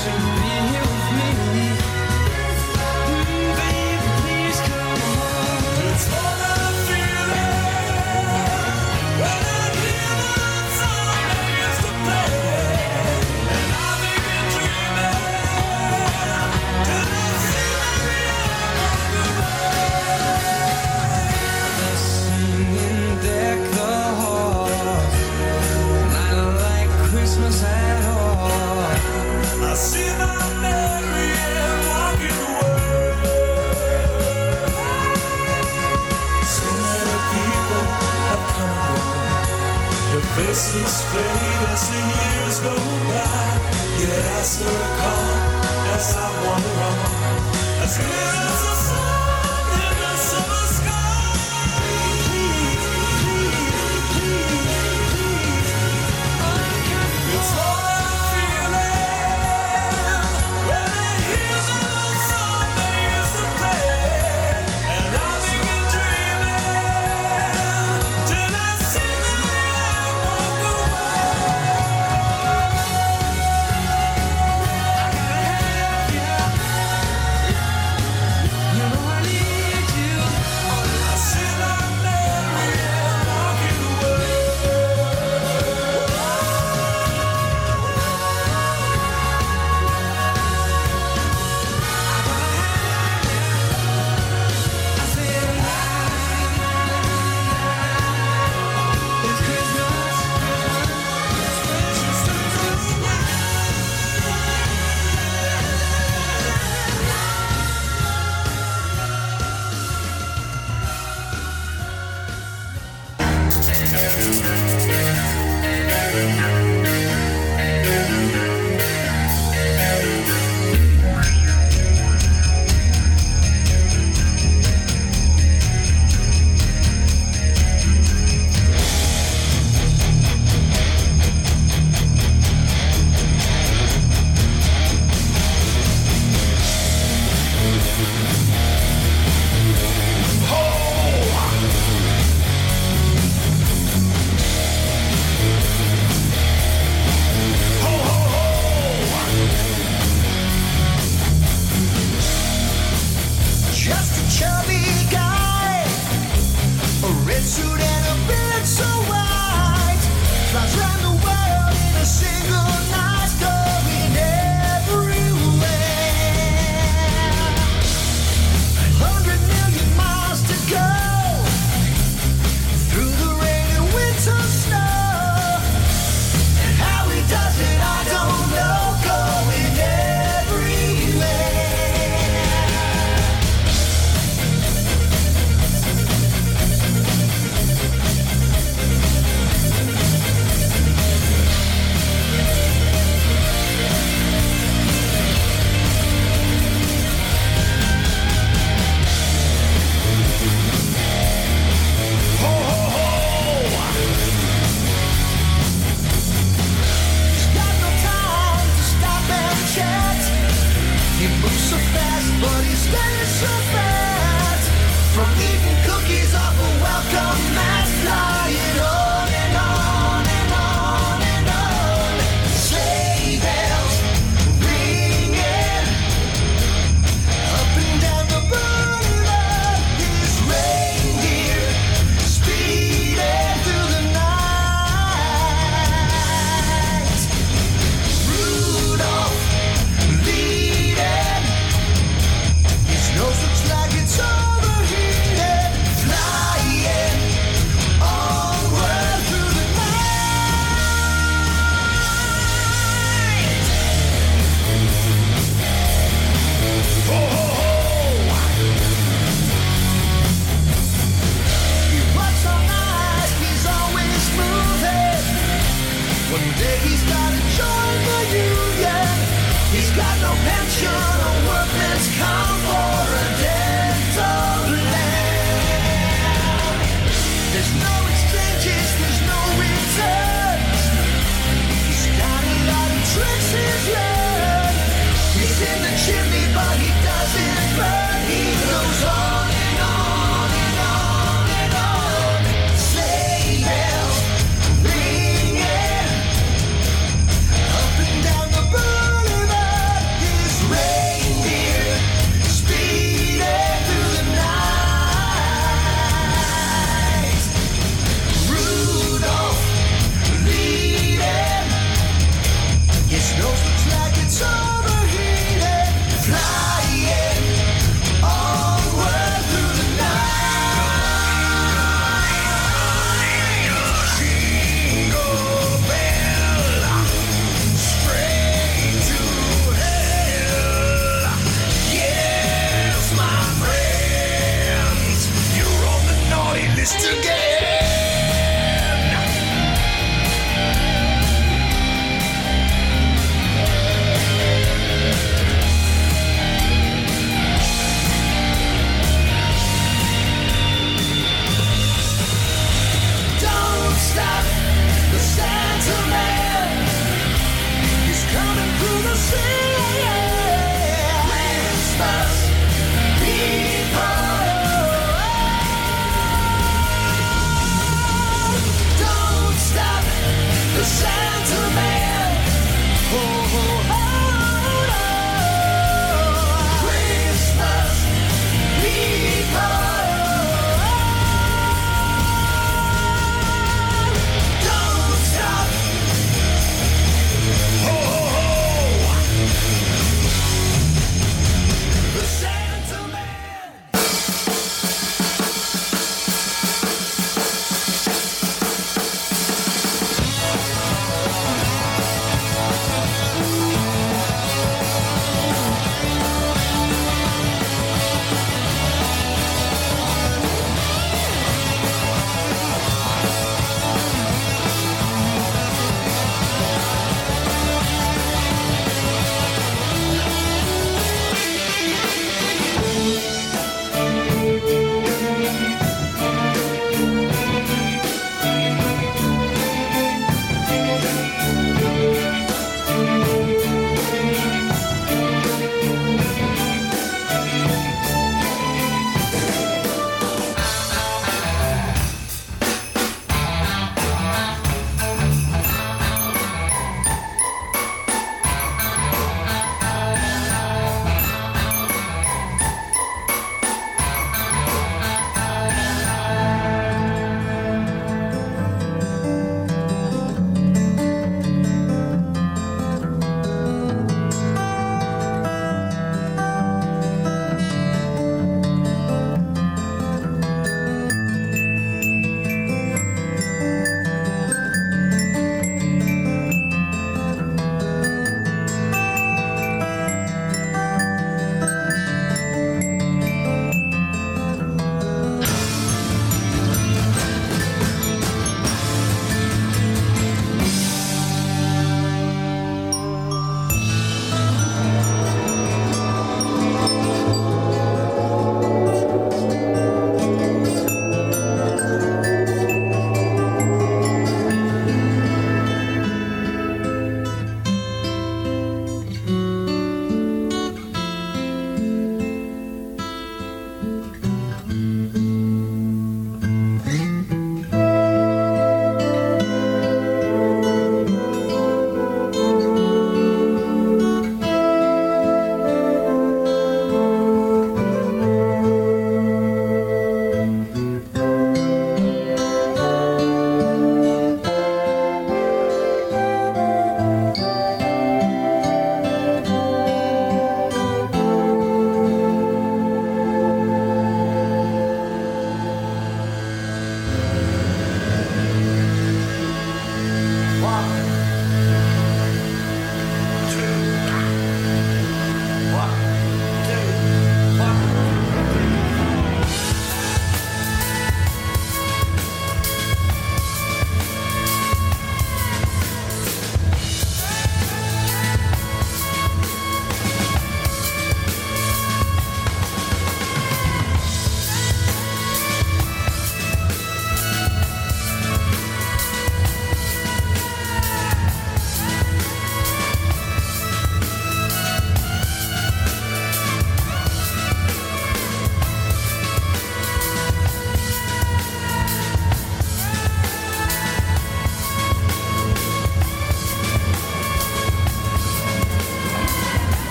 should be here with me. voices fade as the years go by. Yet I still recall as I wander on. As One day he's gotta join the union. He's got no pension or workman's comp or a dental plan. There's no exchanges, there's no returns. He's got a lot of tricks he's learned. He's in the chimney, but he doesn't burn.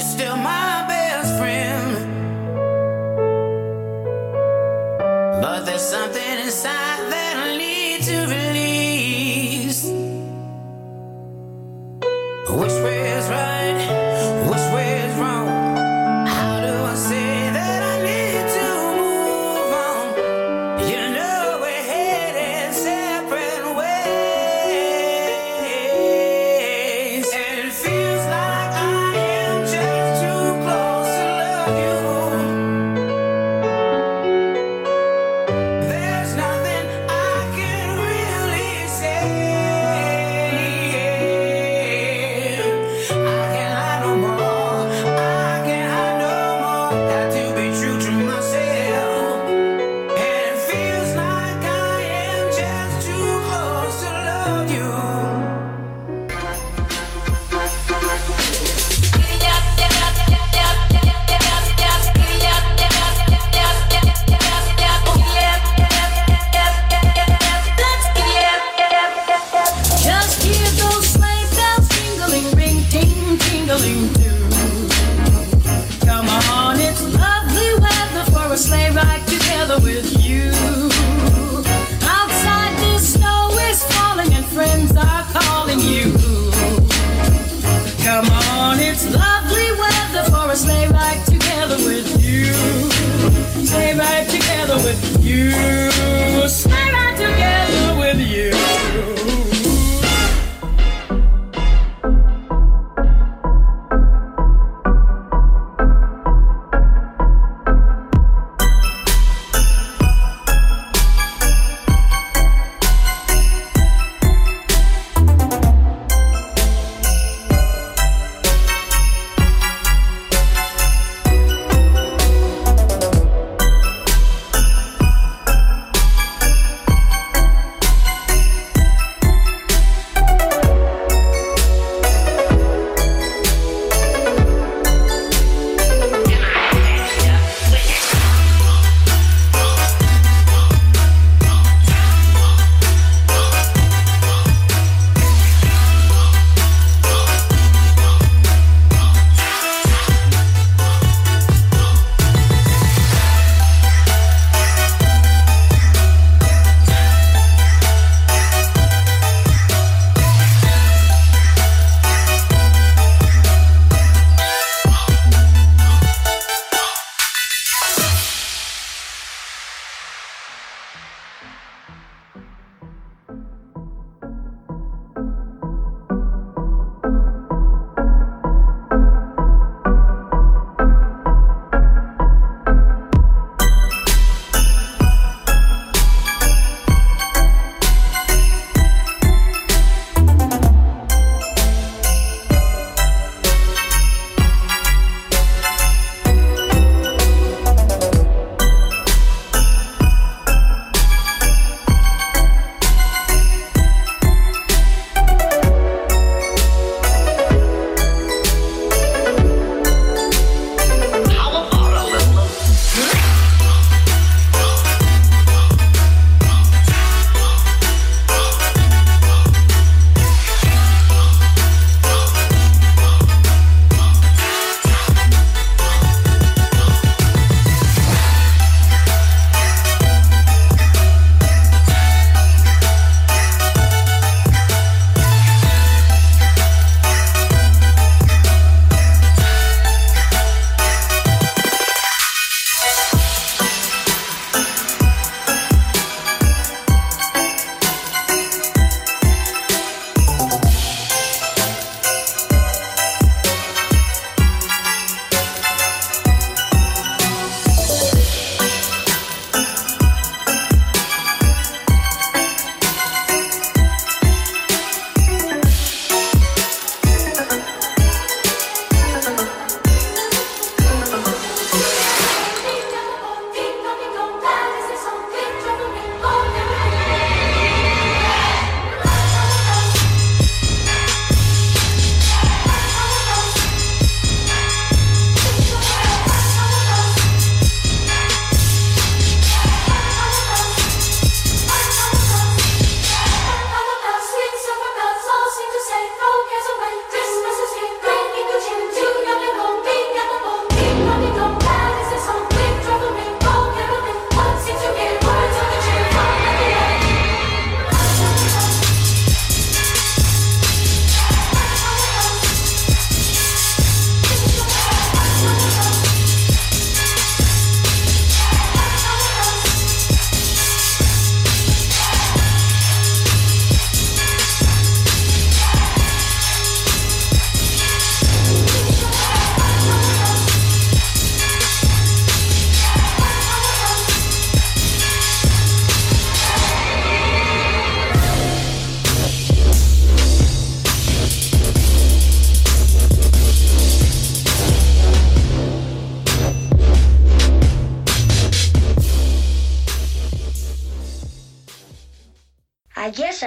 It's still